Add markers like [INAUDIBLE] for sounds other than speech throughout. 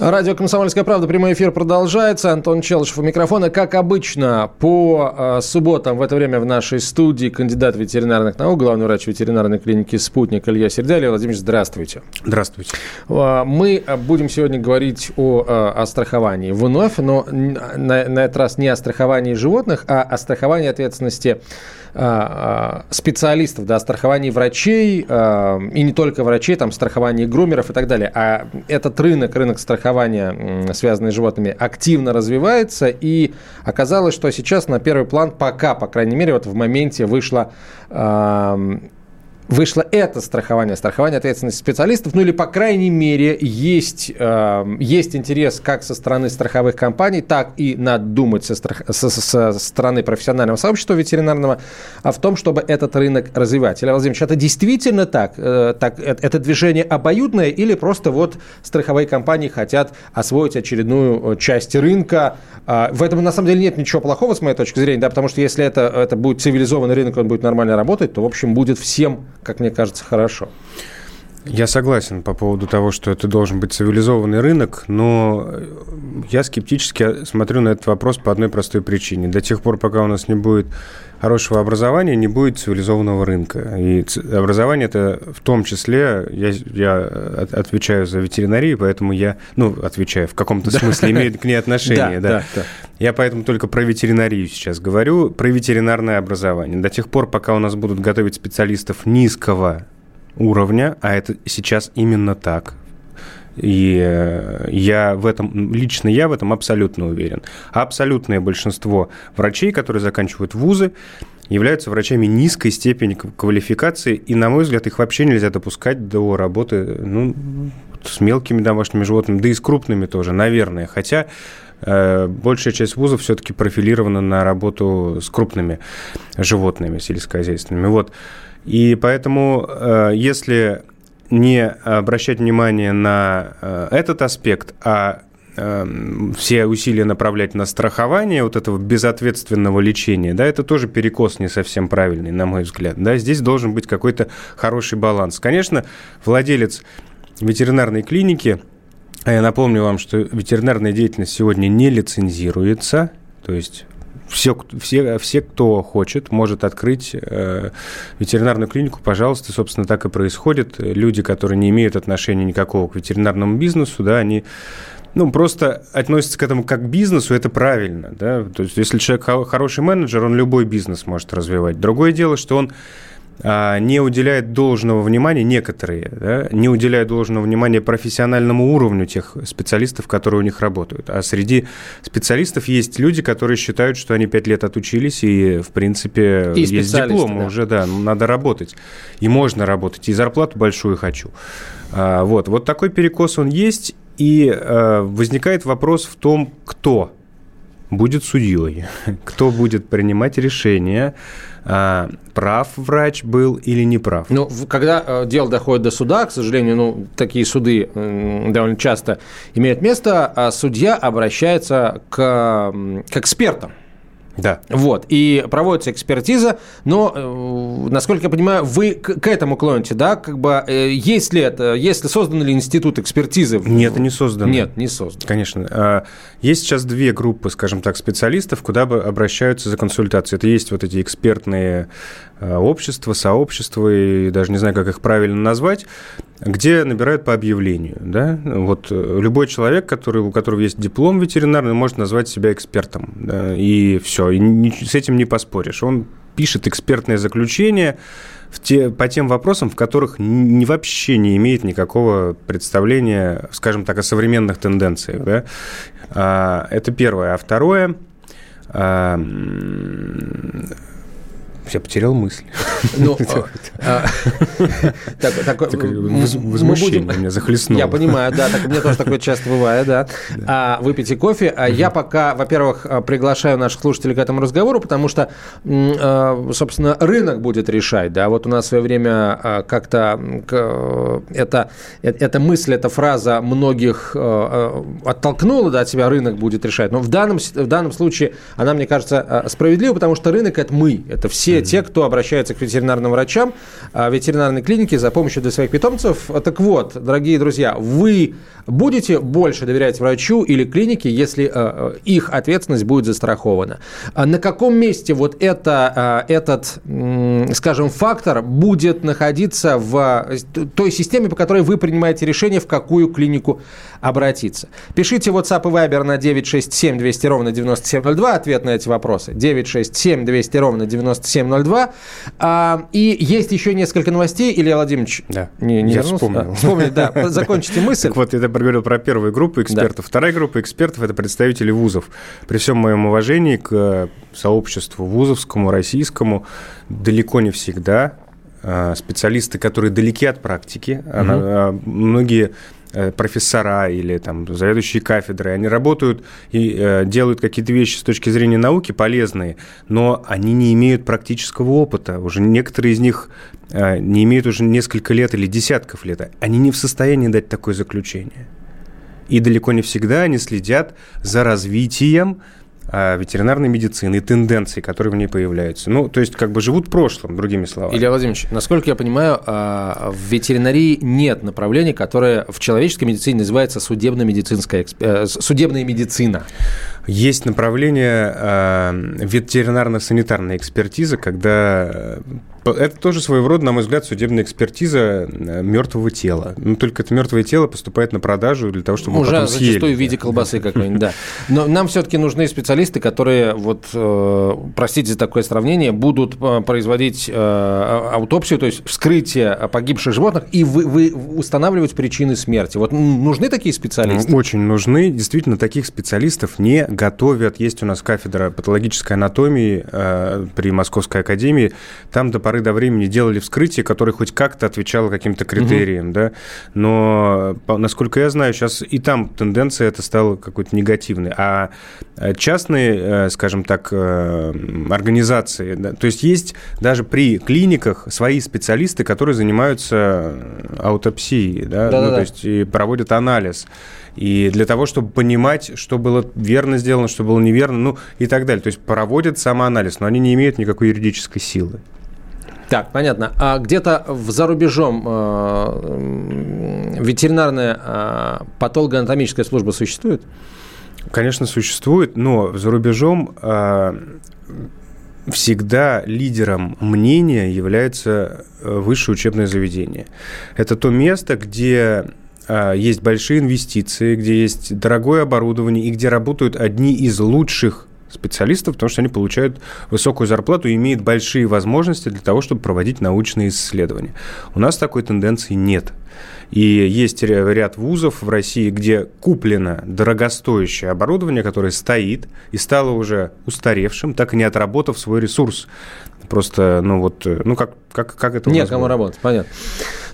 Радио «Комсомольская правда», прямой эфир продолжается. Антон Челышев у микрофона. Как обычно, по э, субботам в это время в нашей студии кандидат ветеринарных наук, главный врач ветеринарной клиники «Спутник» Илья Сердяли. Владимир, здравствуйте. Здравствуйте. Э, мы будем сегодня говорить о, э, о страховании вновь, но на, на этот раз не о страховании животных, а о страховании ответственности специалистов, да, страхований врачей, а, и не только врачей, там, страхований грумеров и так далее. А этот рынок, рынок страхования, связанный с животными, активно развивается, и оказалось, что сейчас на первый план пока, по крайней мере, вот в моменте вышло вышло это страхование, страхование ответственности специалистов, ну или, по крайней мере, есть, э, есть интерес как со стороны страховых компаний, так и надо думать со, страх... со, со стороны профессионального сообщества ветеринарного а в том, чтобы этот рынок развивать. Илья Владимирович, это действительно так? Э, так это, это движение обоюдное или просто вот страховые компании хотят освоить очередную э, часть рынка? Э, в этом, на самом деле, нет ничего плохого, с моей точки зрения, да, потому что если это, это будет цивилизованный рынок, он будет нормально работать, то, в общем, будет всем как мне кажется, хорошо. Я согласен по поводу того, что это должен быть цивилизованный рынок, но я скептически смотрю на этот вопрос по одной простой причине. До тех пор, пока у нас не будет хорошего образования, не будет цивилизованного рынка. И образование это в том числе, я, я отвечаю за ветеринарию, поэтому я, ну, отвечаю, в каком-то смысле имею к ней [LAUGHS] отношение, да. Я поэтому только про ветеринарию сейчас говорю, про ветеринарное образование. До тех пор, пока у нас будут готовить специалистов низкого уровня, а это сейчас именно так. И э, я в этом, лично я в этом абсолютно уверен. Абсолютное большинство врачей, которые заканчивают вузы, являются врачами низкой степени квалификации, и, на мой взгляд, их вообще нельзя допускать до работы ну, с мелкими домашними животными, да и с крупными тоже, наверное. Хотя э, большая часть вузов все-таки профилирована на работу с крупными животными сельскохозяйственными. Вот. И поэтому, э, если не обращать внимание на э, этот аспект, а э, все усилия направлять на страхование вот этого безответственного лечения, да, это тоже перекос не совсем правильный, на мой взгляд. Да, здесь должен быть какой-то хороший баланс. Конечно, владелец ветеринарной клиники, а я напомню вам, что ветеринарная деятельность сегодня не лицензируется, то есть все, все, все, кто хочет, может открыть э, ветеринарную клинику, пожалуйста, собственно, так и происходит. Люди, которые не имеют отношения никакого к ветеринарному бизнесу, да, они ну, просто относятся к этому как к бизнесу, это правильно, да, то есть если человек хороший менеджер, он любой бизнес может развивать. Другое дело, что он не уделяет должного внимания, некоторые, да, не уделяют должного внимания профессиональному уровню тех специалистов, которые у них работают. А среди специалистов есть люди, которые считают, что они пять лет отучились, и, в принципе, и есть диплом да. уже, да, надо работать. И можно работать, и зарплату большую хочу. А, вот, вот такой перекос он есть, и а, возникает вопрос в том, кто будет судьей, [LAUGHS] кто будет принимать решения, а, прав врач был или не прав. Ну, когда э, дело доходит до суда, к сожалению, ну, такие суды довольно часто имеют место, а судья обращается к, к экспертам. Да. Вот. И проводится экспертиза, но, э, насколько я понимаю, вы к, к этому клоните, да? Как бы, э, есть ли это, есть ли создан ли институт экспертизы? Нет, не создан. Нет, не создан. Конечно. А, есть сейчас две группы, скажем так, специалистов, куда бы обращаются за консультацией. Это есть вот эти экспертные Э, общества, сообщества, и даже не знаю, как их правильно назвать, где набирают по объявлению. Да? Вот любой человек, который, у которого есть диплом ветеринарный, может назвать себя экспертом. Да? И все, и не, с этим не поспоришь. Он пишет экспертное заключение в те, по тем вопросам, в которых не, вообще не имеет никакого представления, скажем так, о современных тенденциях. Да? А, это первое. А второе а, Я потерял мысль. Ну, [LAUGHS] а, [LAUGHS] возмущение меня захлестнуло. Я понимаю, да, так у меня тоже такое [LAUGHS] часто бывает, да. А, выпейте кофе. А я пока, во-первых, приглашаю наших слушателей к этому разговору, потому что, собственно, рынок будет решать, да. Вот у нас в свое время как-то это, эта мысль, эта фраза многих оттолкнула, да, от себя рынок будет решать. Но в данном, в данном случае она, мне кажется, справедлива, потому что рынок – это мы, это все mm-hmm. те, кто обращается к ветеринарным врачам, а, ветеринарной клинике за помощью для своих питомцев. Так вот, дорогие друзья, вы будете больше доверять врачу или клинике, если э, э, их ответственность будет застрахована? А на каком месте вот это, э, этот, скажем, фактор будет находиться в той системе, по которой вы принимаете решение, в какую клинику обратиться? Пишите WhatsApp и Viber на 967 200 ровно 9702, ответ на эти вопросы. 967 200 ровно 9702. А, и есть еще несколько новостей. Илья Владимирович да. не, не Я вернулся? вспомнил. А, вспомнил, да. [LAUGHS] Закончите мысль. Так вот, это проговорил про первую группу экспертов. Да. Вторая группа экспертов – это представители вузов. При всем моем уважении к э, сообществу вузовскому, российскому, далеко не всегда э, специалисты, которые далеки от практики, угу. она, многие э, профессора или там заведующие кафедры, они работают и э, делают какие-то вещи с точки зрения науки полезные, но они не имеют практического опыта. Уже некоторые из них э, не имеют уже несколько лет или десятков лет. Они не в состоянии дать такое заключение. И далеко не всегда они следят за развитием ветеринарной медицины и тенденций, которые в ней появляются. Ну, то есть, как бы живут в прошлом, другими словами. Илья Владимирович, насколько я понимаю, а, в ветеринарии нет направления, которое в человеческой медицине называется судебно-медицинская, э, судебная медицина. Есть направление э, ветеринарно-санитарная экспертиза, когда это тоже своего рода, на мой взгляд, судебная экспертиза э, мертвого тела. Ну, только это мертвое тело поступает на продажу для того, чтобы Уже потом съели. зачастую в виде колбасы [LAUGHS] какой-нибудь, да. Но нам все-таки нужны специалисты, которые, вот, э, простите за такое сравнение, будут э, производить аутопсию, то есть вскрытие погибших животных и вы, вы устанавливать причины смерти. Вот нужны такие специалисты? Очень нужны. Действительно, таких специалистов не готовят. Есть у нас кафедра патологической анатомии при Московской академии. Там до поры до времени делали вскрытие, которое хоть как-то отвечало каким-то критериям, угу. да, но, насколько я знаю, сейчас и там тенденция это стала какой-то негативной, а э, частные, э, скажем так, э, организации, да, то есть есть даже при клиниках свои специалисты, которые занимаются аутопсией, да, ну, то есть и проводят анализ. И для того, чтобы понимать, что было верно сделано, что было неверно, ну и так далее. То есть проводят самоанализ, но они не имеют никакой юридической силы. Так, понятно. А где-то за рубежом э, ветеринарная э, патологоанатомическая служба существует? Конечно, существует, но за рубежом э, всегда лидером мнения является э, высшее учебное заведение. Это то место, где э, есть большие инвестиции, где есть дорогое оборудование и где работают одни из лучших специалистов, потому что они получают высокую зарплату и имеют большие возможности для того, чтобы проводить научные исследования. У нас такой тенденции нет. И есть ряд вузов в России, где куплено дорогостоящее оборудование, которое стоит и стало уже устаревшим, так и не отработав свой ресурс. Просто, ну вот, ну как, как, как это Нет, кому работать, понятно.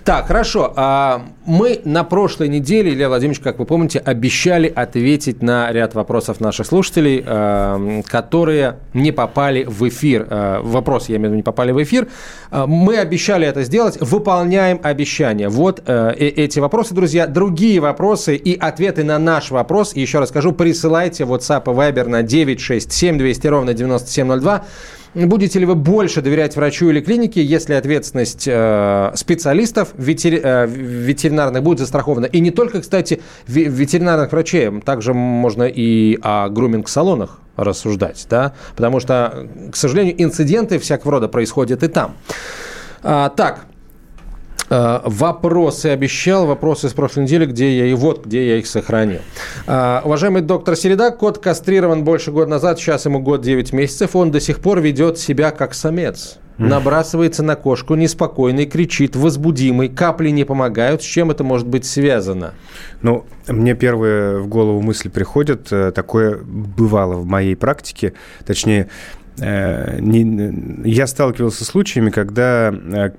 Так, хорошо. А, мы на прошлой неделе, Илья Владимирович, как вы помните, обещали ответить на ряд вопросов наших слушателей, а, которые не попали в эфир. А, вопросы, я имею в виду, не попали в эфир. Мы обещали это сделать, выполняем обещание. Вот э, эти вопросы, друзья. Другие вопросы и ответы на наш вопрос, еще раз скажу, присылайте WhatsApp и Viber на 967 200 ровно 9702. Будете ли вы больше доверять врачу или клинике, если ответственность э, специалистов ветери, э, ветеринарных будет застрахована? И не только, кстати, ветеринарных врачей, также можно и о груминг-салонах рассуждать, да, потому что, к сожалению, инциденты всякого рода происходят и там. А, так, вопросы обещал, вопросы с прошлой недели, где я и вот, где я их сохранил. Э, уважаемый доктор Середа, кот кастрирован больше года назад, сейчас ему год 9 месяцев, он до сих пор ведет себя как самец. Набрасывается на кошку, неспокойный, кричит, возбудимый, капли не помогают. С чем это может быть связано? Ну, мне первая в голову мысль приходит, э, такое бывало в моей практике, точнее, Э, не, я сталкивался с случаями, когда э,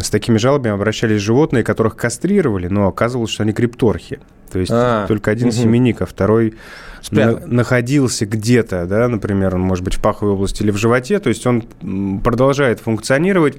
с такими жалобами обращались животные, которых кастрировали, но оказывалось, что они крипторхи. То есть а, только один угу. семенник, а второй на, находился где-то, да, например, он может быть в паховой области или в животе, то есть он продолжает функционировать,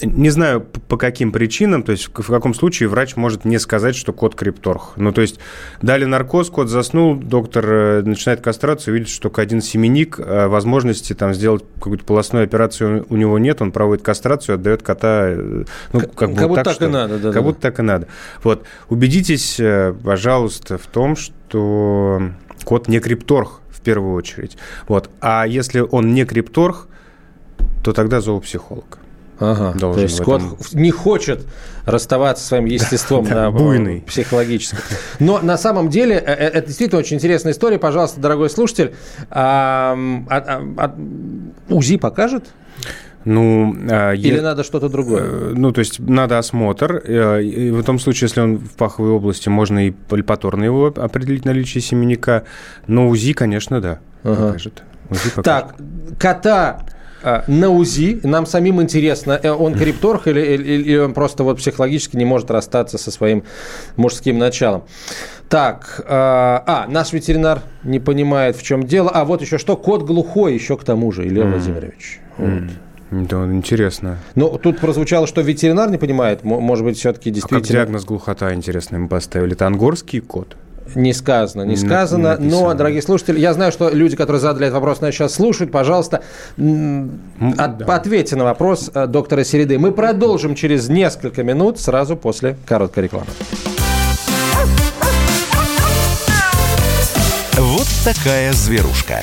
не знаю по каким причинам, то есть в каком случае врач может не сказать, что кот крипторх. Ну, то есть дали наркоз, кот заснул, доктор э, начинает кастрацию, видит, что один семенник, э, возможности там сделать какую-то полостную операцию у него нет, он проводит кастрацию, отдает кота, э, ну, как, как, будто так, так и надо. Да, как да. будто так и надо. Вот, убедитесь, пожалуйста, в том, что кот не крипторх в первую очередь. Вот, а если он не крипторх, то тогда зоопсихолог. Ага, то есть кот не хочет расставаться со своим естеством [LAUGHS] да, буйный. психологически. [LAUGHS] Но на самом деле э, э, это действительно очень интересная история. Пожалуйста, дорогой слушатель, а, а, а, УЗИ покажет? Ну, Или е... надо что-то другое? Э, ну, то есть надо осмотр. И в том случае, если он в паховой области, можно и пальпаторно его определить наличие семенника. Но УЗИ, конечно, да, ага. покажет. УЗИ покажет. Так, кота на УЗИ. Нам самим интересно, э, он крипторх или, или, или он просто вот психологически не может расстаться со своим мужским началом. Так, а, а наш ветеринар не понимает, в чем дело. А вот еще что, кот глухой еще к тому же, Илья mm. Владимирович. Вот. Да, интересно. Но тут прозвучало, что ветеринар не понимает. Может быть, все-таки действительно... А как диагноз глухота, интересно, мы поставили? Это ангорский кот? Не сказано, не сказано. Не но, дорогие слушатели, я знаю, что люди, которые задали этот вопрос, нас сейчас слушают. Пожалуйста, от, да. ответьте на вопрос э, доктора Середы. Мы продолжим через несколько минут, сразу после короткой рекламы. Вот такая зверушка.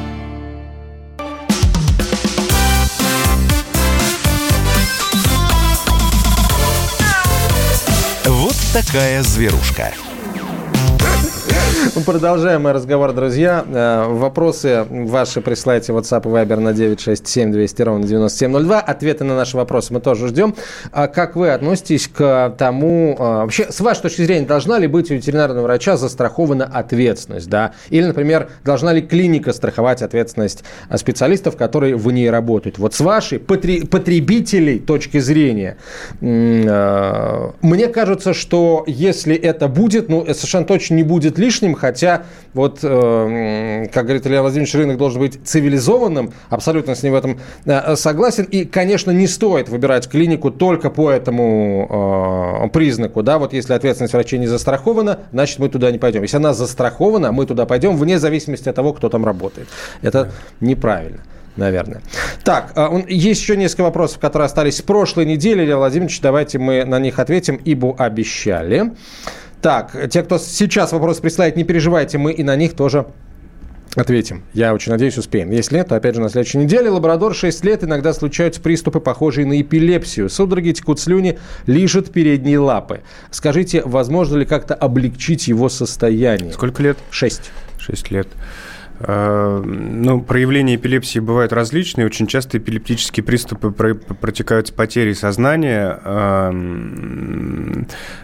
Такая зверушка. Мы продолжаем мой разговор, друзья. Э, вопросы ваши присылайте в WhatsApp и Viber на 967 200 ровно 9702. Ответы на наши вопросы мы тоже ждем. А как вы относитесь к тому... А, вообще, с вашей точки зрения, должна ли быть у ветеринарного врача застрахована ответственность? Да? Или, например, должна ли клиника страховать ответственность специалистов, которые в ней работают? Вот с вашей потребителей точки зрения, э, мне кажется, что если это будет, ну, совершенно точно не будет лишним, ним, хотя вот, э, как говорит Илья Владимирович, рынок должен быть цивилизованным, абсолютно с ним в этом э, согласен, и, конечно, не стоит выбирать клинику только по этому э, признаку, да, вот если ответственность врачей не застрахована, значит, мы туда не пойдем. Если она застрахована, мы туда пойдем вне зависимости от того, кто там работает. Это неправильно наверное. Так, есть еще несколько вопросов, которые остались с прошлой недели. Илья Владимирович, давайте мы на них ответим, ибо обещали. Так, те, кто сейчас вопрос присылает, не переживайте, мы и на них тоже Ответим. Я очень надеюсь, успеем. Если нет, то опять же на следующей неделе. Лабрадор 6 лет. Иногда случаются приступы, похожие на эпилепсию. Судороги текут слюни, лижет передние лапы. Скажите, возможно ли как-то облегчить его состояние? Сколько лет? 6. 6 лет. Э, ну, проявления эпилепсии бывают различные. Очень часто эпилептические приступы протекают с потерей сознания,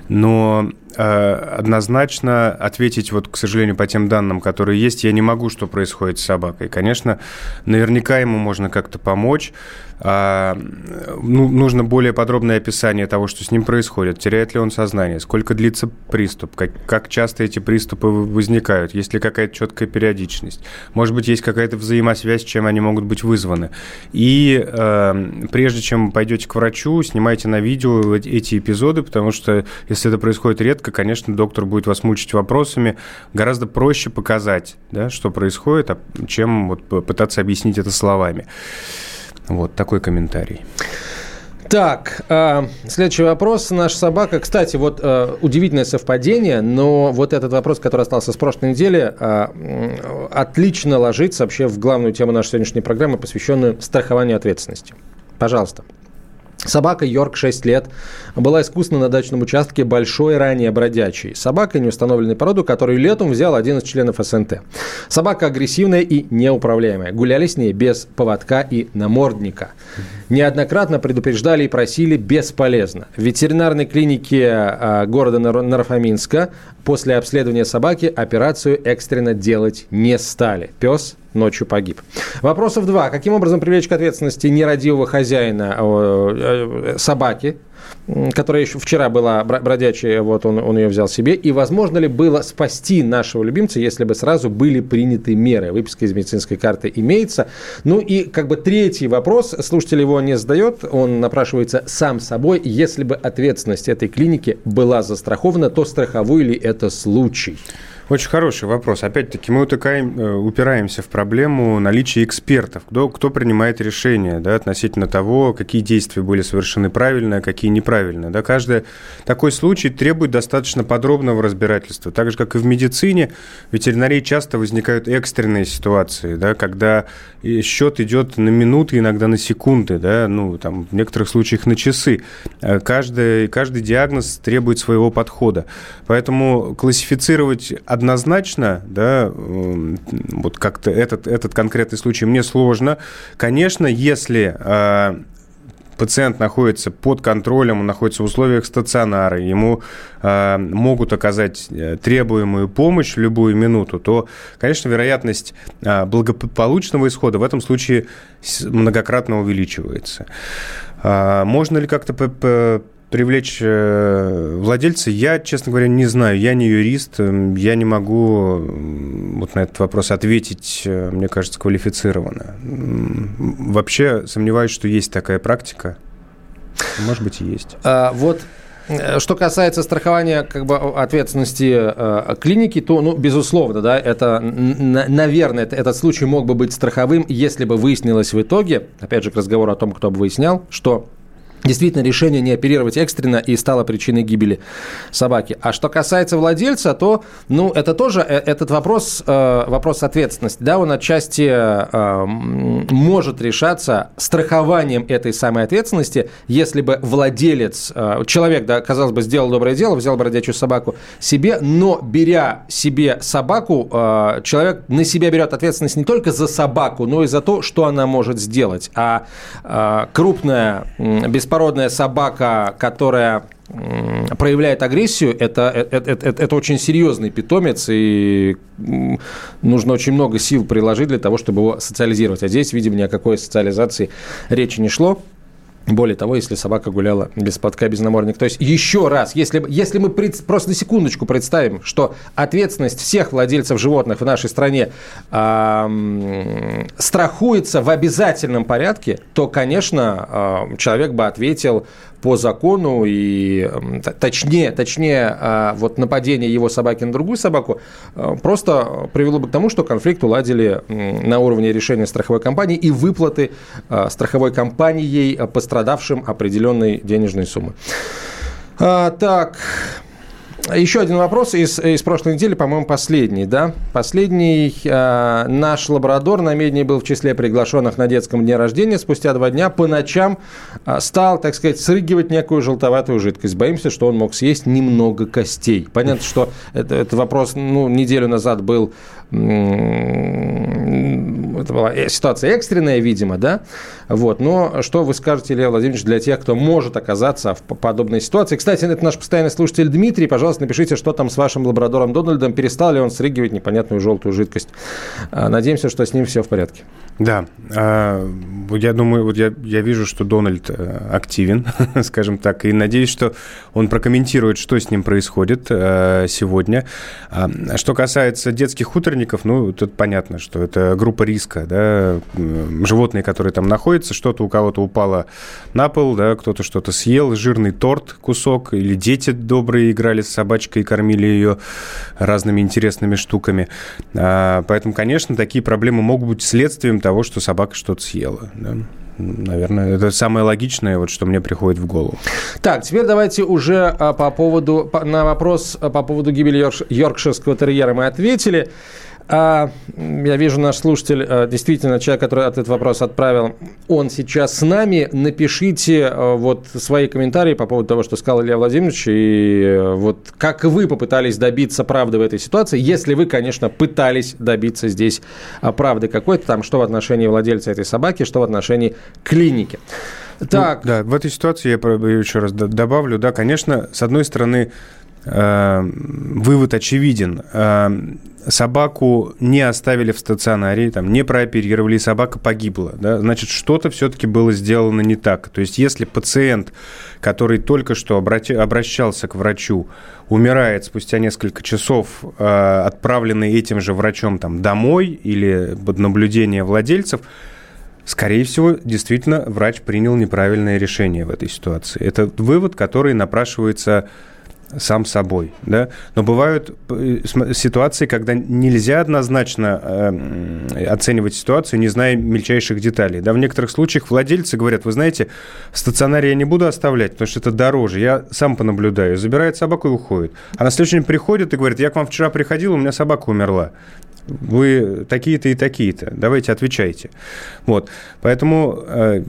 но однозначно ответить, вот, к сожалению, по тем данным, которые есть, я не могу, что происходит с собакой. Конечно, наверняка ему можно как-то помочь. А, ну, нужно более подробное описание того, что с ним происходит. Теряет ли он сознание? Сколько длится приступ? Как, как часто эти приступы возникают? Есть ли какая-то четкая периодичность? Может быть, есть какая-то взаимосвязь, чем они могут быть вызваны? И э, прежде чем пойдете к врачу, снимайте на видео эти эпизоды, потому что если это происходит редко, конечно, доктор будет вас мучить вопросами. Гораздо проще показать, да, что происходит, а, чем вот пытаться объяснить это словами. Вот такой комментарий. Так, э, следующий вопрос. Наша собака, кстати, вот э, удивительное совпадение, но вот этот вопрос, который остался с прошлой недели, э, отлично ложится вообще в главную тему нашей сегодняшней программы, посвященную страхованию ответственности. Пожалуйста. Собака Йорк 6 лет была искусна на дачном участке большой, ранее бродячей. Собака неустановленной породы, которую летом взял один из членов СНТ. Собака агрессивная и неуправляемая. Гуляли с ней без поводка и намордника. Неоднократно предупреждали и просили бесполезно. В ветеринарной клинике а, города Нарафаминска после обследования собаки операцию экстренно делать не стали. Пес ночью погиб. Вопросов два. Каким образом привлечь к ответственности нерадивого хозяина э, э, собаки, которая еще вчера была бродячая, вот он, он ее взял себе, и возможно ли было спасти нашего любимца, если бы сразу были приняты меры? Выписка из медицинской карты имеется. Ну и как бы третий вопрос, слушатель его не задает, он напрашивается сам собой. Если бы ответственность этой клиники была застрахована, то страховой ли это случай? Очень хороший вопрос. Опять-таки, мы утыкаем, э, упираемся в проблему наличия экспертов. Кто, кто принимает решения да, относительно того, какие действия были совершены правильно, а какие неправильно. Да, каждый такой случай требует достаточно подробного разбирательства. Так же, как и в медицине, в ветеринарии часто возникают экстренные ситуации, да, когда счет идет на минуты, иногда на секунды, да, ну, там, в некоторых случаях на часы. Э, каждый, каждый диагноз требует своего подхода. Поэтому классифицировать однозначно, да, вот как-то этот, этот конкретный случай мне сложно. Конечно, если а, пациент находится под контролем, он находится в условиях стационара, ему э, могут оказать э, требуемую помощь в любую минуту, то, конечно, вероятность э, благополучного исхода в этом случае многократно увеличивается. Э, можно ли как-то привлечь э, владельца, я, честно говоря, не знаю. Я не юрист, эм, я не могу вот на этот вопрос ответить, э, мне кажется, квалифицированно. Вообще сомневаюсь, что есть такая практика. Может быть, и есть. А, вот э, что касается страхования как бы, ответственности э, клиники, то, ну, безусловно, да, это, наверное, это, этот случай мог бы быть страховым, если бы выяснилось в итоге, опять же, к разговору о том, кто бы выяснял, что Действительно, решение не оперировать экстренно и стало причиной гибели собаки. А что касается владельца, то, ну, это тоже э, этот вопрос, э, вопрос ответственности. Да, он отчасти э, может решаться страхованием этой самой ответственности, если бы владелец, человек, да, казалось бы, сделал доброе дело, взял бродячую собаку себе, но беря себе собаку, человек на себя берет ответственность не только за собаку, но и за то, что она может сделать. А крупная, без беспородная собака, которая проявляет агрессию, это, это, это, это очень серьезный питомец, и нужно очень много сил приложить для того, чтобы его социализировать. А здесь, видимо, ни о какой социализации речи не шло. Более того, если собака гуляла без подка, без намордника. То есть еще раз, если, если мы пред, просто на секундочку представим, что ответственность всех владельцев животных в нашей стране э, страхуется в обязательном порядке, то, конечно, э, человек бы ответил по закону и точнее, точнее а, вот нападение его собаки на другую собаку а, просто привело бы к тому, что конфликт уладили на уровне решения страховой компании и выплаты а, страховой компанией пострадавшим определенной денежной суммы. Так, еще один вопрос из, из прошлой недели, по-моему, последний, да? Последний. Э, наш лабрадор на медне был в числе приглашенных на детском дне рождения. Спустя два дня по ночам э, стал, так сказать, срыгивать некую желтоватую жидкость. Боимся, что он мог съесть немного костей. Понятно, что это, это вопрос, ну, неделю назад был это была э, ситуация экстренная, видимо, да, вот, но что вы скажете, Илья Владимирович, для тех, кто может оказаться в подобной ситуации? Кстати, это наш постоянный слушатель Дмитрий, пожалуйста, напишите, что там с вашим лабрадором Дональдом, перестал ли он срыгивать непонятную желтую жидкость. А, надеемся, что с ним все в порядке. Да, а, я думаю, вот я, я вижу, что Дональд э, активен, [LAUGHS] скажем так, и надеюсь, что он прокомментирует, что с ним происходит э, сегодня. А, что касается детских хуторников, ну, тут понятно, что это группа риска, да, животные, которые там находятся, что-то у кого-то упало на пол, да, кто-то что-то съел, жирный торт кусок, или дети добрые играли с собачкой и кормили ее разными интересными штуками. А, поэтому, конечно, такие проблемы могут быть следствием того, что собака что-то съела. Да? Наверное, это самое логичное, вот, что мне приходит в голову. Так, теперь давайте уже а, по поводу, по, на вопрос а, по поводу гибели йоркш, йоркширского терьера мы ответили. А, я вижу, наш слушатель, а, действительно, человек, который этот вопрос отправил, он сейчас с нами. Напишите а, вот свои комментарии по поводу того, что сказал Илья Владимирович, и вот как вы попытались добиться правды в этой ситуации, если вы, конечно, пытались добиться здесь правды какой-то, там, что в отношении владельца этой собаки, что в отношении клиники. Так. Ну, да, в этой ситуации я еще раз добавлю, да, конечно, с одной стороны, э, вывод очевиден. Э, собаку не оставили в стационаре, там, не прооперировали, и собака погибла. Да? Значит, что-то все-таки было сделано не так. То есть, если пациент, который только что обращался к врачу, умирает спустя несколько часов, э, отправленный этим же врачом там, домой или под наблюдение владельцев, Скорее всего, действительно, врач принял неправильное решение в этой ситуации. Это вывод, который напрашивается сам собой, да. Но бывают э, ситуации, когда нельзя однозначно э, оценивать ситуацию, не зная мельчайших деталей. Да, в некоторых случаях владельцы говорят, вы знаете, стационаре я не буду оставлять, потому что это дороже. Я сам понаблюдаю. Забирает собаку и уходит. А на следующий день приходит и говорит, я к вам вчера приходил, у меня собака умерла вы такие-то и такие-то, давайте отвечайте. Вот, поэтому э,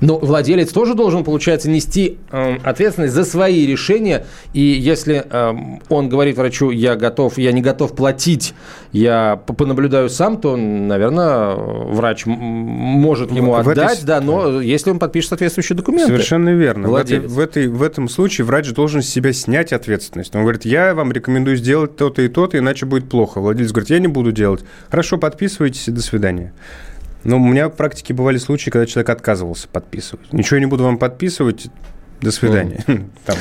но владелец тоже должен, получается, нести э, ответственность за свои решения. И если э, он говорит врачу, я готов, я не готов платить, я понаблюдаю сам, то, наверное, врач может ему в отдать, этой... да, но если он подпишет соответствующие документы. Совершенно верно. Владелец. В, этой, в этом случае врач должен с себя снять ответственность. Он говорит, я вам рекомендую сделать то-то и то-то, иначе будет плохо. Владелец говорит, я не буду делать. Хорошо, подписывайтесь, до свидания. Ну, у меня в практике бывали случаи, когда человек отказывался подписывать. Ничего не буду вам подписывать, до свидания. [LAUGHS] Там.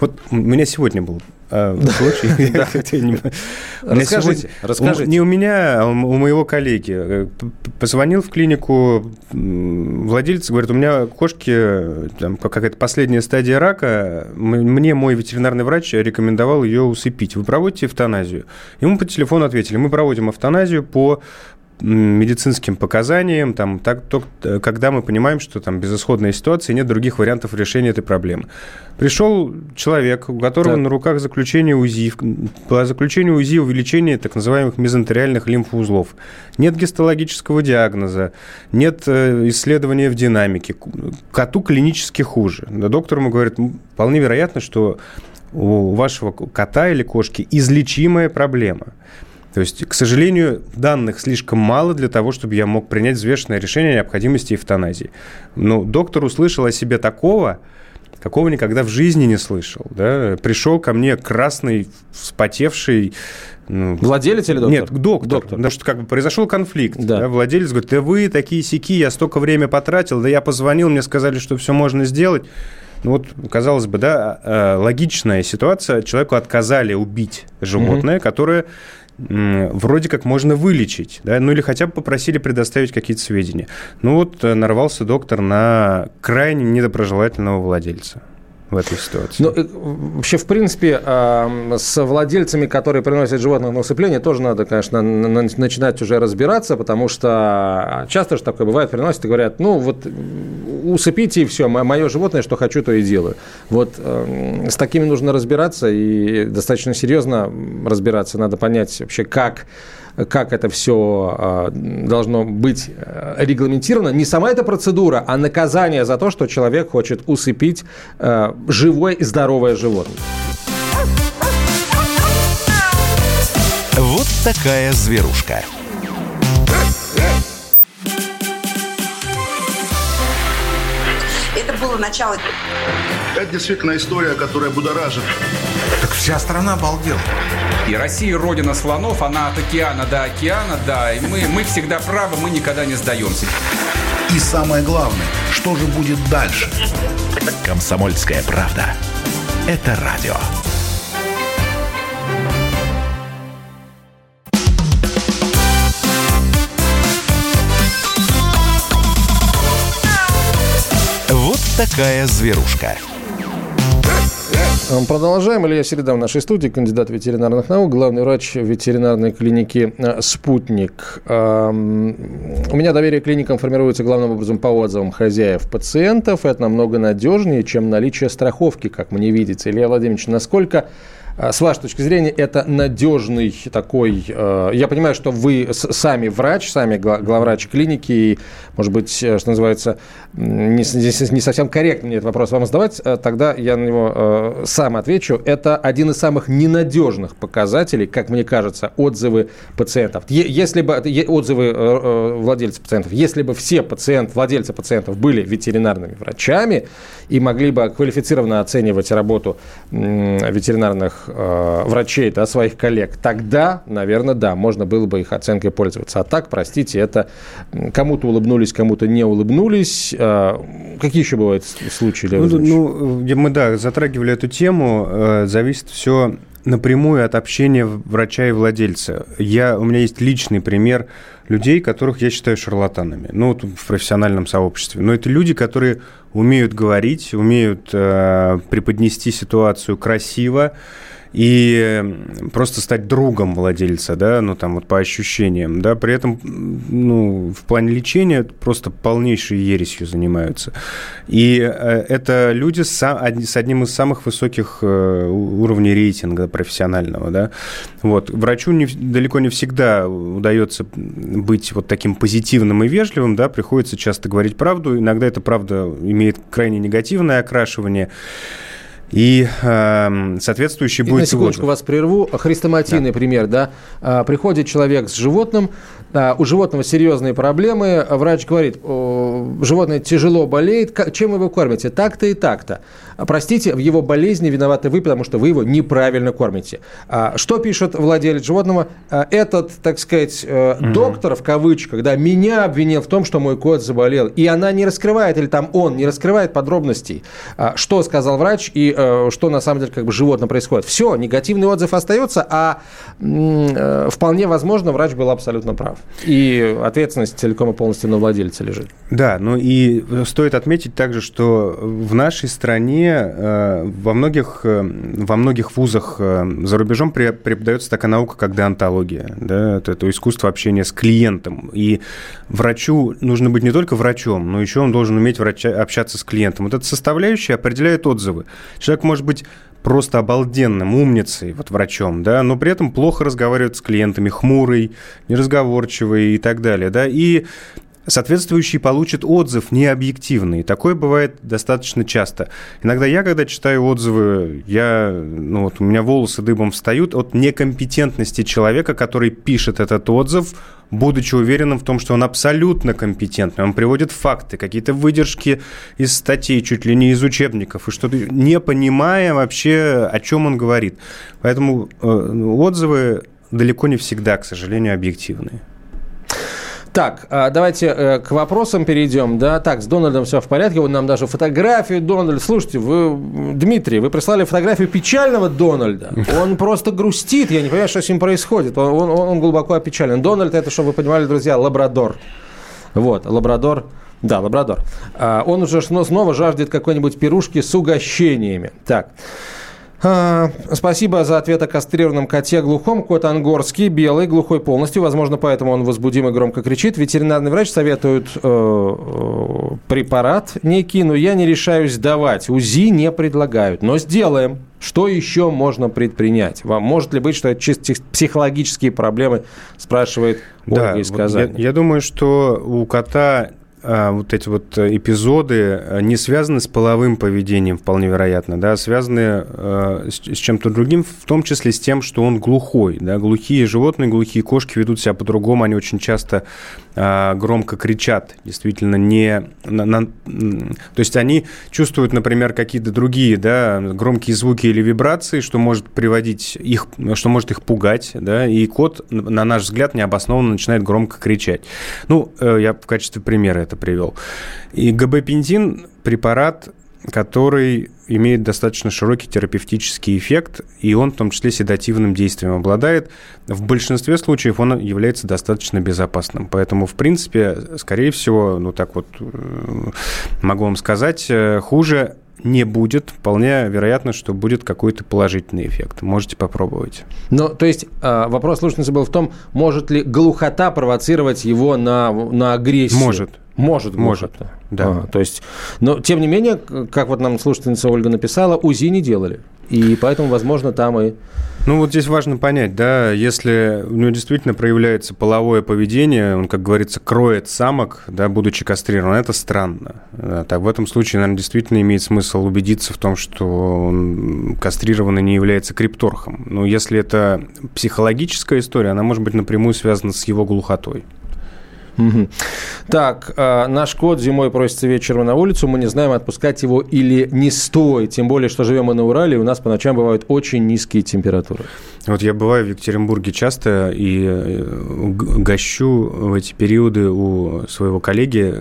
Вот у меня сегодня был э, [LAUGHS] случай. [LAUGHS] Расскажите, расскажите. Не у меня, а у моего коллеги. Э, позвонил в клинику владелец, говорит, у меня кошки, там какая-то последняя стадия рака, мне мой ветеринарный врач рекомендовал ее усыпить. Вы проводите эвтаназию? Ему по телефону ответили, мы проводим эвтаназию по медицинским показаниям, там, так, то, когда мы понимаем, что там безысходная ситуация, и нет других вариантов решения этой проблемы. Пришел человек, у которого так. на руках заключение УЗИ, по заключению УЗИ увеличение так называемых мезентериальных лимфоузлов. Нет гистологического диагноза, нет э, исследования в динамике. Коту клинически хуже. Доктор ему говорит, вполне вероятно, что у вашего кота или кошки излечимая проблема. То есть, к сожалению, данных слишком мало для того, чтобы я мог принять взвешенное решение о необходимости эвтаназии. Но доктор услышал о себе такого, какого никогда в жизни не слышал. Да? Пришел ко мне красный, вспотевший... Ну, Владелец или доктор? Нет, доктор. доктор. Потому что как бы произошел конфликт. Да. Да? Владелец говорит, да вы такие сики, я столько времени потратил, да я позвонил, мне сказали, что все можно сделать. Ну вот, казалось бы, да, э, логичная ситуация. Человеку отказали убить животное, mm-hmm. которое вроде как можно вылечить, да, ну или хотя бы попросили предоставить какие-то сведения. Ну вот э, нарвался доктор на крайне недоброжелательного владельца в этой ситуации? Ну, э, вообще, в принципе, с владельцами, которые приносят животных на усыпление, тоже надо, конечно, начинать уже разбираться, потому что часто же такое бывает, приносят и говорят, ну, вот усыпите, и все, мое животное, что хочу, то и делаю. Вот с такими нужно разбираться, и достаточно серьезно разбираться, надо понять вообще, как как это все а, должно быть э, регламентировано. Не сама эта процедура, а наказание за то, что человек хочет усыпить э, живое и здоровое животное. Вот такая зверушка. Это было начало. Это действительно история, которая будоражит. Так вся страна обалдела. И Россия родина слонов, она от океана до океана, да. И мы, мы всегда правы, мы никогда не сдаемся. И самое главное, что же будет дальше? Комсомольская правда. Это радио. Вот такая зверушка. Продолжаем. Илья Середа в нашей студии, кандидат ветеринарных наук, главный врач ветеринарной клиники э, «Спутник». У меня доверие к клиникам формируется главным образом по отзывам хозяев пациентов. Это намного надежнее, чем наличие страховки, как мне видится. Илья Владимирович, насколько с вашей точки зрения, это надежный такой... Э, я понимаю, что вы сами врач, сами главврач клиники, и, может быть, э, что называется, не, не совсем корректно мне этот вопрос вам задавать, э, тогда я на него сам отвечу. Это один из самых ненадежных показателей, как мне кажется, отзывы пациентов. Если бы отзывы владельцев пациентов, если бы все пациенты, владельцы пациентов были ветеринарными врачами и могли бы квалифицированно оценивать работу ветеринарных э, врачей, да, своих коллег, тогда, наверное, да, можно было бы их оценкой пользоваться. А так, простите, это кому-то улыбнулись, кому-то не улыбнулись. Э, какие еще бывают случаи? Ну, ну, мы, да, затрагивали эту тему. Э, зависит все напрямую от общения врача и владельца. Я, у меня есть личный пример людей, которых я считаю шарлатанами, ну, в профессиональном сообществе. Но это люди, которые умеют говорить, умеют э, преподнести ситуацию красиво, и просто стать другом владельца, да, ну там вот по ощущениям, да, при этом, ну, в плане лечения просто полнейшей ересью занимаются. И э, это люди с, одним из самых высоких э, уровней рейтинга профессионального, да. Вот. Врачу не, далеко не всегда удается быть вот таким позитивным и вежливым, да, приходится часто говорить правду, иногда эта правда имеет крайне негативное окрашивание, и э, соответствующий и будет... На секундочку вас прерву. Хрестоматийный да. пример, да. А, приходит человек с животным, у животного серьезные проблемы, врач говорит, животное тяжело болеет, чем вы его кормите? Так-то и так-то. Простите, в его болезни виноваты вы, потому что вы его неправильно кормите. Что пишет владелец животного? Этот, так сказать, угу. доктор, в кавычках, да, меня обвинил в том, что мой кот заболел. И она не раскрывает, или там он не раскрывает подробностей, что сказал врач и Э, что на самом деле как бы животно происходит. Все, негативный отзыв остается, а э, вполне возможно врач был абсолютно прав. И ответственность целиком и полностью на владельце лежит. Да, ну и стоит отметить также, что в нашей стране э, во многих, во многих вузах за рубежом преподается такая наука, как деонтология. Да? Это, это искусство общения с клиентом. И врачу нужно быть не только врачом, но еще он должен уметь врача, общаться с клиентом. Вот эта составляющая определяет отзывы. Человек может быть просто обалденным, умницей, вот врачом, да, но при этом плохо разговаривает с клиентами, хмурый, неразговорчивый и так далее, да, и соответствующий получит отзыв необъективный. Такое бывает достаточно часто. Иногда я, когда читаю отзывы, я, ну вот у меня волосы дыбом встают от некомпетентности человека, который пишет этот отзыв, будучи уверенным в том, что он абсолютно компетентный. Он приводит факты, какие-то выдержки из статей, чуть ли не из учебников, и что-то не понимая вообще, о чем он говорит. Поэтому э, отзывы далеко не всегда, к сожалению, объективные. Так, а, давайте э, к вопросам перейдем. Да, так, с Дональдом все в порядке. Вот нам даже фотографию Дональда. Слушайте, вы, Дмитрий, вы прислали фотографию печального Дональда. Он [LAUGHS] просто грустит. Я не понимаю, что с ним происходит. Он, он, он глубоко опечален. Дональд, это, чтобы вы понимали, друзья, лабрадор. Вот, лабрадор. Да, лабрадор. А, он уже снова жаждет какой-нибудь пирушки с угощениями. Так. А, спасибо за ответ о кастрированном коте глухом. Кот ангорский, белый, глухой полностью. Возможно, поэтому он возбудим и громко кричит. Ветеринарный врач советует э, э, препарат некий, но я не решаюсь давать. УЗИ не предлагают, но сделаем. Что еще можно предпринять? Вам может ли быть, что это чисто психологические проблемы, спрашивает Ольга да, из Казани? Вот я, я думаю, что у кота а, вот эти вот э, эпизоды э, не связаны с половым поведением, вполне вероятно, да, а связаны э, с, с чем-то другим, в том числе с тем, что он глухой, да, глухие животные, глухие кошки ведут себя по-другому, они очень часто э, громко кричат, действительно не, на, на, то есть они чувствуют, например, какие-то другие, да, громкие звуки или вибрации, что может приводить их, что может их пугать, да, и кот, на наш взгляд, необоснованно начинает громко кричать. Ну, э, я в качестве примера это привел. И габапентин – препарат, который имеет достаточно широкий терапевтический эффект, и он в том числе седативным действием обладает. В большинстве случаев он является достаточно безопасным. Поэтому, в принципе, скорее всего, ну так вот э, могу вам сказать, э, хуже не будет. Вполне вероятно, что будет какой-то положительный эффект. Можете попробовать. Ну, то есть э, вопрос слушательницы был в том, может ли глухота провоцировать его на, на агрессию? Может. Может, Может, глухота. да. А, то есть, но тем не менее, как вот нам слушательница Ольга написала, УЗИ не делали. И поэтому, возможно, там и Ну, вот здесь важно понять, да, если у него действительно проявляется половое поведение, он, как говорится, кроет самок, да, будучи кастрирован, это странно. Да, Так, в этом случае, наверное, действительно имеет смысл убедиться в том, что он кастрированный не является крипторхом. Но если это психологическая история, она может быть напрямую связана с его глухотой. Так, э, наш кот зимой просится вечером на улицу, мы не знаем, отпускать его или не стоит. Тем более, что живем мы на Урале, и у нас по ночам бывают очень низкие температуры. Вот я бываю в Екатеринбурге часто и э, гощу в эти периоды у своего коллеги.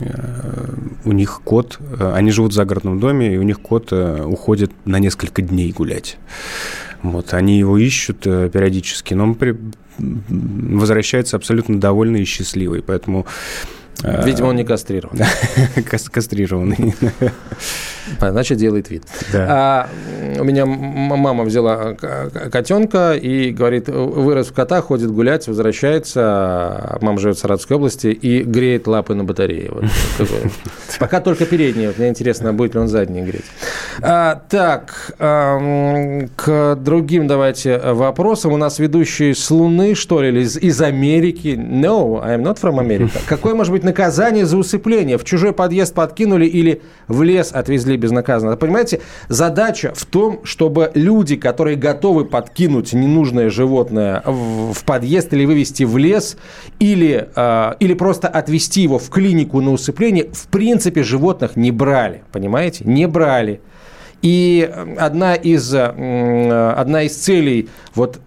Э, У них кот, они живут в загородном доме, и у них кот уходит на несколько дней гулять. Вот, они его ищут периодически, но он при- м, возвращается абсолютно довольный и счастливый, поэтому... э, Видимо, он не кастрирован. [LAUGHS] кас- кастрированный. [LAUGHS] Значит, делает вид. Да. А, у меня мама взяла к- котенка и говорит, вырос в кота, ходит гулять, возвращается, а мама живет в Саратовской области и греет лапы на батарее. Вот. [LAUGHS] Пока только передние. Мне интересно, будет ли он задние греть. А, так, к другим давайте вопросам. У нас ведущий с Луны, что ли, или из, из Америки? No, I'm not from America. Какое может быть наказание за усыпление? В чужой подъезд подкинули или в лес отвезли безнаказанно? Понимаете, задача в том, чтобы люди, которые готовы подкинуть ненужное животное в, подъезд или вывести в лес, или, э, или просто отвезти его в клинику на усыпление, в принципе, животных не брали. Понимаете? Не брали. И одна из, одна из целей вот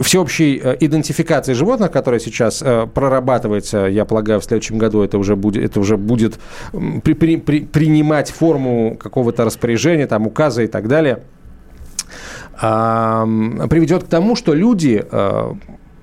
всеобщей э, идентификации животных, которая сейчас э, прорабатывается, я полагаю, в следующем году это уже будет, это уже будет при- при- при- принимать форму какого-то распоряжения, там, указа и так далее, приведет к тому, что люди, э,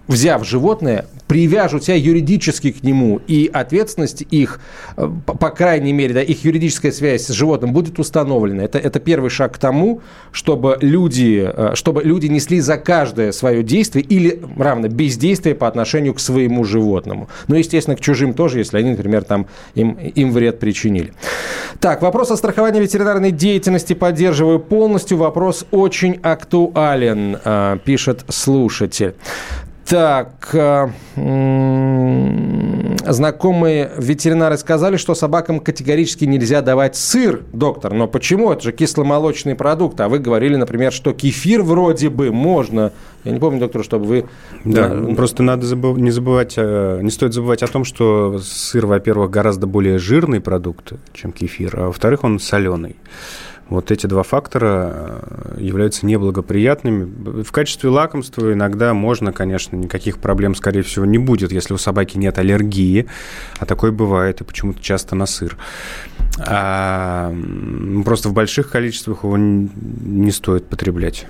взяв животное, привяжут себя юридически к нему, и ответственность их, э, по, крайней мере, да, их юридическая связь с животным будет установлена. Это, это первый шаг к тому, чтобы люди, э, чтобы люди несли за каждое свое действие или, равно, бездействие по отношению к своему животному. Ну, естественно, к чужим тоже, если они, например, там им, им вред причинили. Так, вопрос о страховании ветеринарной деятельности поддерживаю полностью. Вопрос очень актуален, э, пишет слушатель. Так, э, знакомые ветеринары сказали, что собакам категорически нельзя давать сыр, доктор. Но почему? Это же кисломолочный продукт. А вы говорили, например, что кефир вроде бы можно. Я не помню, доктор, чтобы вы... Да, э, просто надо забыв- не забывать, э, не стоит забывать о том, что сыр, во-первых, гораздо более жирный продукт, чем кефир, а во-вторых, он соленый. Вот эти два фактора э, являются неблагоприятными. В качестве лакомства иногда можно, конечно, никаких проблем, скорее всего, не будет, если у собаки нет аллергии, а такое бывает, и почему-то часто на сыр. А, просто в больших количествах его не стоит потреблять.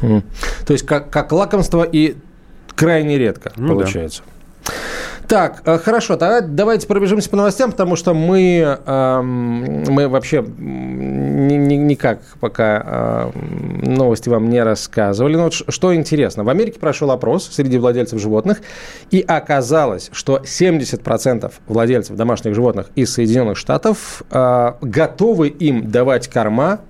М. То есть как, как лакомство и крайне редко Ну да. Так, э, хорошо, тогда давайте пробежимся по новостям, потому что мы, эм, мы вообще никак пока эм, новости вам не рассказывали. Но вот что интересно, в Америке прошел опрос среди владельцев животных, и оказалось, что 70% владельцев домашних животных из Соединенных Штатов э, готовы им давать корма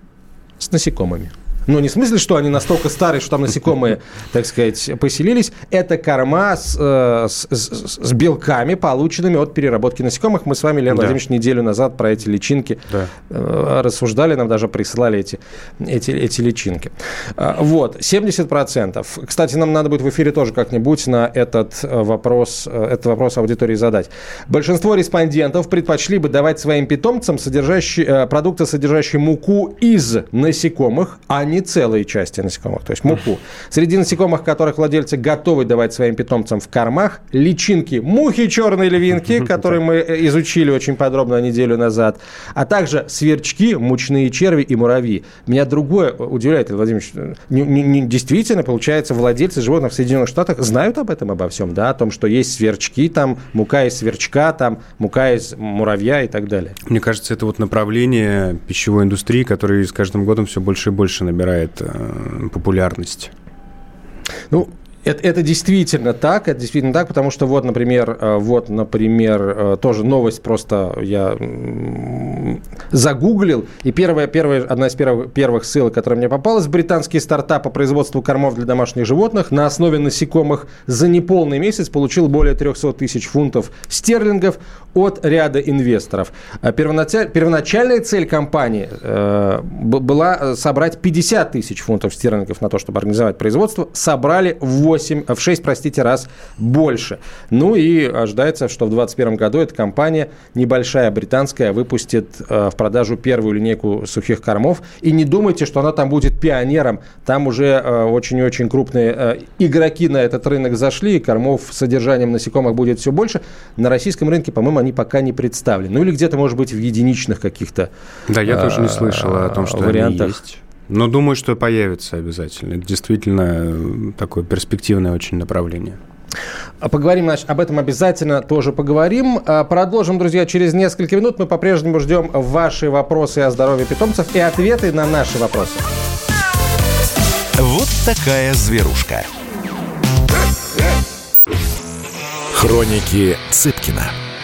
с насекомыми. Ну, не в смысле, что они настолько старые, что там насекомые, [LAUGHS] так сказать, поселились. Это корма с, э, с- с- с белками, полученными от переработки насекомых. Мы с вами, Леонид Да. Владимирович, неделю назад про эти личинки Да. э, рассуждали, нам даже присылали эти, эти, эти личинки. А, Вот, 70%. Кстати, нам надо будет в эфире тоже как-нибудь на этот э, вопрос, э, этот вопрос аудитории задать. Большинство респондентов предпочли бы давать своим питомцам содержащие, э, продукты, содержащие муку из насекомых, а не не целые части насекомых, то есть муку. Среди насекомых, которых владельцы готовы давать своим питомцам в кормах, личинки, мухи черные львинки, [LAUGHS] которые мы изучили очень подробно неделю назад, а также сверчки, мучные черви и муравьи. Меня другое удивляет, Владимир не, не, действительно, получается, владельцы животных в Соединенных Штатах знают об этом, обо всем, да, о том, что есть сверчки, там мука из сверчка, там мука из муравья и так далее. Мне кажется, это вот направление пищевой индустрии, которое с каждым годом все больше и больше набирает э, популярность. Ну, это, это действительно так, это действительно так, потому что вот, например, э, вот, например, э, тоже новость просто я загуглил, и первая, первая, одна из первых, первых ссылок, которая мне попалась, британский стартап по производству кормов для домашних животных на основе насекомых за неполный месяц получил более 300 тысяч фунтов стерлингов от ряда инвесторов. А первоначаль, первоначальная цель компании э, была собрать 50 тысяч фунтов стерлингов на то, чтобы организовать производство. Собрали 8, в 6, простите, раз больше. Ну и ожидается, что в 2021 году эта компания, небольшая британская, выпустит э, в продажу первую линейку сухих кормов. И не думайте, что она там будет пионером. Там уже э, очень-очень крупные э, игроки на этот рынок зашли, и кормов с содержанием насекомых будет все больше. На российском рынке, по-моему, они пока не представлены. Ну или где-то, может быть, в единичных каких-то Да, я тоже не слышал о том, что вариантах. они есть. Но думаю, что появится обязательно. Это действительно такое перспективное очень направление. Поговорим значит, об этом обязательно тоже поговорим. А, продолжим, друзья, через несколько минут. Мы по-прежнему ждем ваши вопросы о здоровье питомцев и ответы на наши вопросы. Вот такая зверушка. Хроники Цыпкина.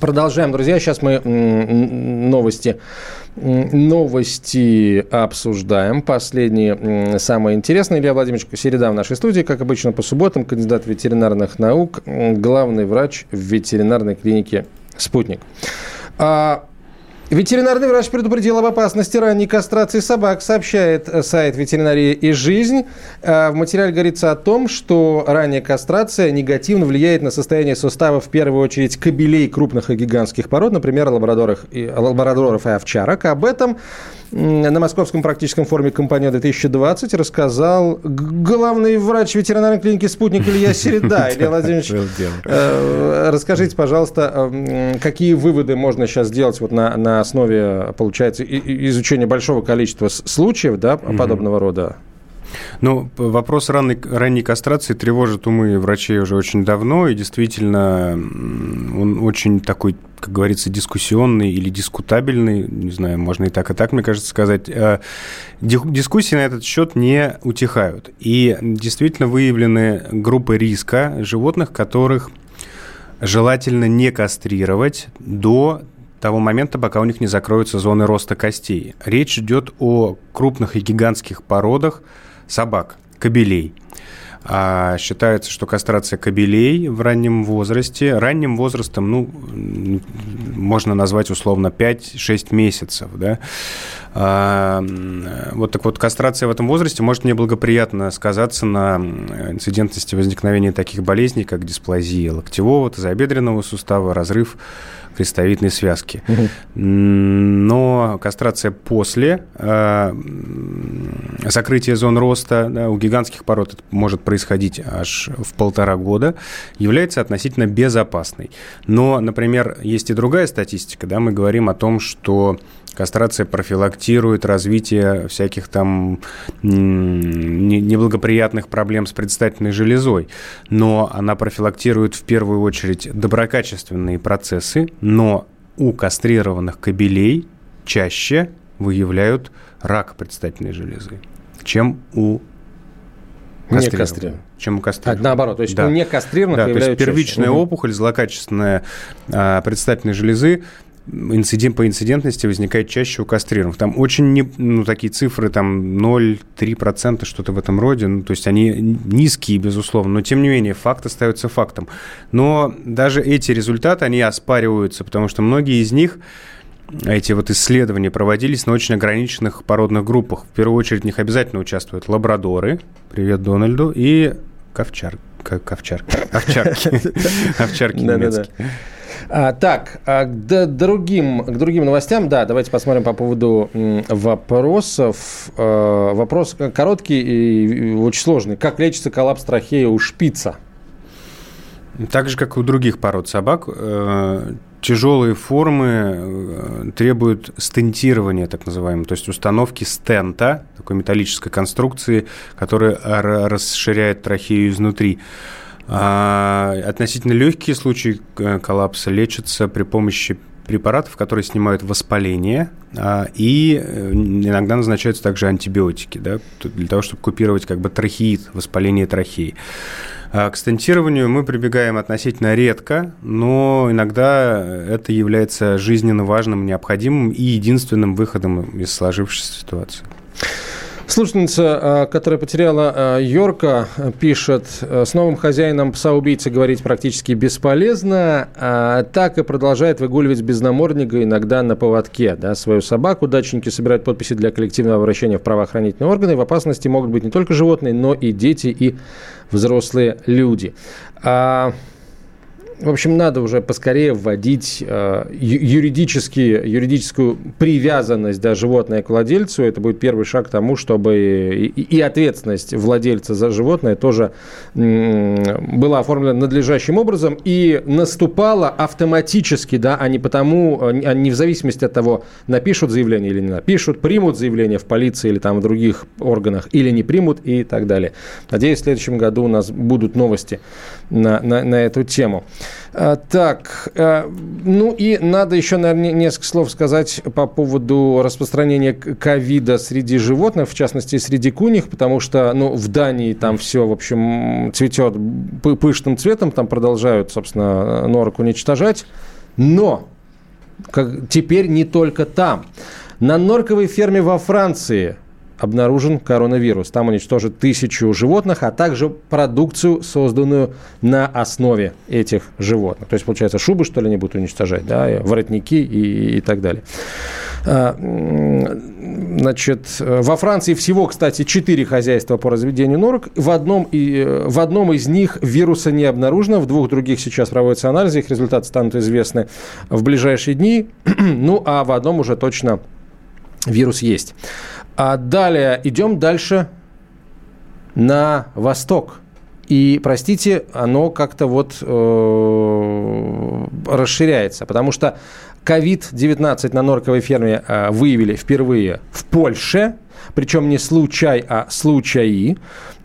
Продолжаем, друзья. Сейчас мы новости, новости обсуждаем. Последние, самые интересные. Илья Владимирович Середа в нашей студии, как обычно, по субботам. Кандидат ветеринарных наук, главный врач в ветеринарной клинике «Спутник». А, Ветеринарный врач предупредил об опасности ранней кастрации собак, сообщает сайт «Ветеринария и жизнь». А, в материале говорится о том, что ранняя кастрация негативно влияет на состояние суставов в первую очередь кобелей крупных и гигантских пород, например, лабрадоров и, лабрадоров и овчарок. Об этом на Московском практическом форуме «Компания-2020» рассказал главный врач ветеринарной клиники «Спутник» Илья [LAUGHS] Середа. Илья Владимирович, э, расскажите, пожалуйста, какие выводы можно сейчас сделать вот на, на основе, получается, изучения большого количества случаев да, подобного рода? Ну, вопрос ранней, ранней кастрации тревожит умы врачей уже очень давно, и действительно он очень такой, как говорится, дискуссионный или дискутабельный, не знаю, можно и так, и так, мне кажется, сказать. Э, дискуссии на этот счет не утихают. И действительно выявлены группы риска животных, которых желательно не кастрировать до того момента, пока у них не закроются зоны роста костей. Речь идет о крупных и гигантских породах, собак, кобелей. А считается, что кастрация кобелей в раннем возрасте, ранним возрастом, ну, можно назвать условно 5-6 месяцев, да, вот так вот, кастрация в этом возрасте может неблагоприятно сказаться на инцидентности возникновения таких болезней, как дисплазия локтевого, тазобедренного сустава, разрыв крестовидной связки. Угу. Но кастрация после э, закрытия зон роста да, у гигантских пород это может происходить аж в полтора года, является относительно безопасной. Но, например, есть и другая статистика. Да, мы говорим о том, что Кастрация профилактирует развитие всяких там неблагоприятных проблем с предстательной железой, но она профилактирует в первую очередь доброкачественные процессы, но у кастрированных кобелей чаще выявляют рак предстательной железы, чем у не кастрированных. Чем у кастрированных. А, наоборот, то есть да. у некастрированных да, то есть первичная чаще. опухоль злокачественная а, предстательной железы инцидент, по инцидентности возникает чаще у кастрированных. Там очень не, ну, такие цифры, там 0,3%, что-то в этом роде. Ну, то есть они низкие, безусловно, но тем не менее факт остается фактом. Но даже эти результаты, они оспариваются, потому что многие из них эти вот исследования проводились на очень ограниченных породных группах. В первую очередь в них обязательно участвуют лабрадоры, привет Дональду, и ковчар, ковчарки, овчарки, [LAUGHS] овчарки немецкие. А, так, а к, другим, к другим новостям, да, давайте посмотрим по поводу вопросов. А, вопрос короткий и очень сложный. Как лечится коллапс трахеи у шпица? Так же, как и у других пород собак, э, тяжелые формы э, требуют стентирования, так называемого, то есть установки стента, такой металлической конструкции, которая расширяет трахею изнутри. А относительно легкие случаи э, коллапса лечатся при помощи препаратов, которые снимают воспаление, а, и э, иногда назначаются также антибиотики, да, для того, чтобы купировать как бы трахеид, воспаление трахеи. А к стентированию мы прибегаем относительно редко, но иногда это является жизненно важным, необходимым и единственным выходом из сложившейся ситуации. Слушательница, а, которая потеряла а, Йорка, пишет, «Э, с новым хозяином пса-убийцы говорить практически бесполезно, а так и продолжает выгуливать без намордника, иногда на поводке, да, свою собаку. Дачники собирают подписи для коллективного обращения в правоохранительные органы. В опасности могут быть не только животные, но и дети, и взрослые люди. В общем, надо уже поскорее вводить э, юридически, юридическую привязанность да, животное к владельцу. Это будет первый шаг к тому, чтобы и, и ответственность владельца за животное тоже м, была оформлена надлежащим образом и наступала автоматически, да, а не потому, а не в зависимости от того, напишут заявление или не напишут, примут заявление в полиции или там в других органах или не примут и так далее. Надеюсь, в следующем году у нас будут новости на, на, на эту тему. А, так, а, ну и надо еще, наверное, несколько слов сказать по поводу распространения ковида среди животных, в частности, среди куних, потому что, ну, в Дании там все, в общем, цветет пышным цветом, там продолжают, собственно, норок уничтожать, но как, теперь не только там. На норковой ферме во Франции – обнаружен коронавирус. Там уничтожат тысячу животных, а также продукцию, созданную на основе этих животных. То есть, получается, шубы, что ли, они будут уничтожать, да, и воротники и, и так далее. А, значит, во Франции всего, кстати, четыре хозяйства по разведению норок. В одном, и, в одном из них вируса не обнаружено, в двух других сейчас проводятся анализы, их результаты станут известны в ближайшие дни. [CLEARS THROAT] ну, а в одном уже точно вирус есть. А далее идем дальше на восток. И, простите, оно как-то вот э, расширяется, потому что COVID-19 на норковой ферме э, выявили впервые в Польше, причем не случай, а случаи.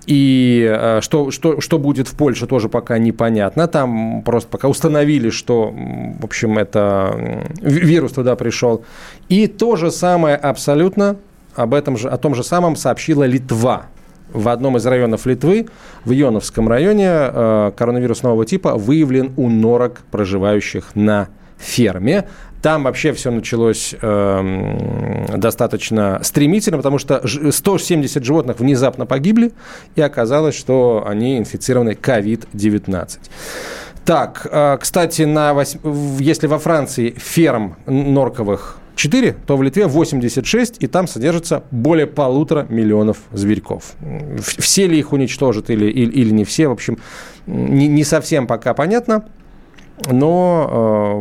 И э, что, что, что будет в Польше, тоже пока непонятно. Там просто пока установили, что, в общем, это вирус туда пришел. И то же самое абсолютно об, этом же, о том же самом сообщила Литва. В одном из районов Литвы, в Йоновском районе, э, коронавирус нового типа выявлен у норок, проживающих на ферме. Там вообще все началось э, достаточно стремительно, потому что 170 животных внезапно погибли, и оказалось, что они инфицированы COVID-19. Так, э, кстати, на, если во Франции ферм норковых 4, то в Литве 86, и там содержится более полутора миллионов зверьков. Все ли их уничтожат или, или, или не все, в общем, не, не совсем пока понятно. Но,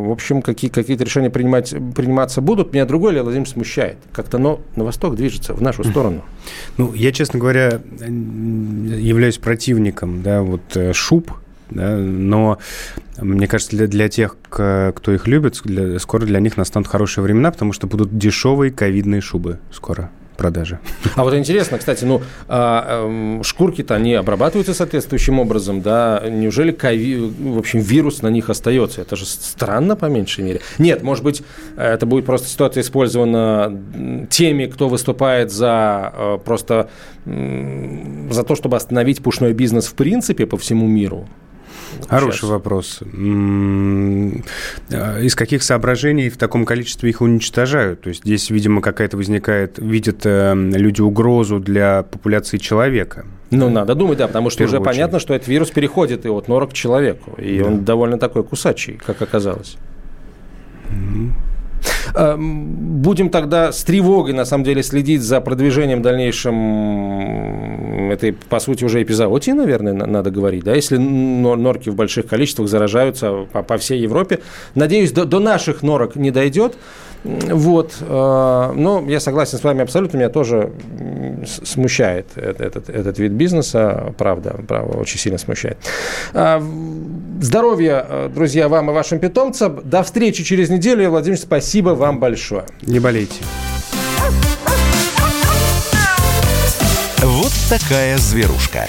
э, в общем, какие, какие-то решения принимать, приниматься будут. Меня другой Владимирович смущает. Как-то оно на восток движется, в нашу сторону. Ну, я, честно говоря, являюсь противником да, вот, э, шуб, да, но мне кажется, для, для тех, кто их любит, для, скоро для них настанут хорошие времена, потому что будут дешевые ковидные шубы скоро продаже. [LAUGHS] А вот интересно, кстати, ну, а, а, шкурки-то они обрабатываются соответствующим образом, да? Неужели кови... в общем, вирус на них остается? Это же странно, по меньшей мере. Нет, может быть, это будет просто ситуация использована теми, кто выступает за а, просто за то, чтобы остановить пушной бизнес в принципе по всему миру. Хороший сейчас? вопрос. Из каких соображений в таком количестве их уничтожают? То есть здесь, видимо, какая-то возникает, видят э, люди угрозу для популяции человека. Ну, надо думать, да, потому что уже понятно, что этот вирус переходит и от норок к человеку. И он довольно такой кусачий, как оказалось. М, Будем тогда с тревогой, на самом деле, следить за продвижением дальнейшем этой, по сути, уже эпизоотии, наверное, на- надо говорить, да, если нор- норки в больших количествах заражаются по, всей Европе. Надеюсь, до наших норок не дойдет. Вот. э, Но я согласен с вами абсолютно. Меня тоже смущает этот, этот вид бизнеса. Правда, правда, очень сильно смущает. А, Здоровья, э, друзья, вам и вашим питомцам. До встречи через неделю. Владимир, спасибо вам большое. Не болейте. Вот такая зверушка.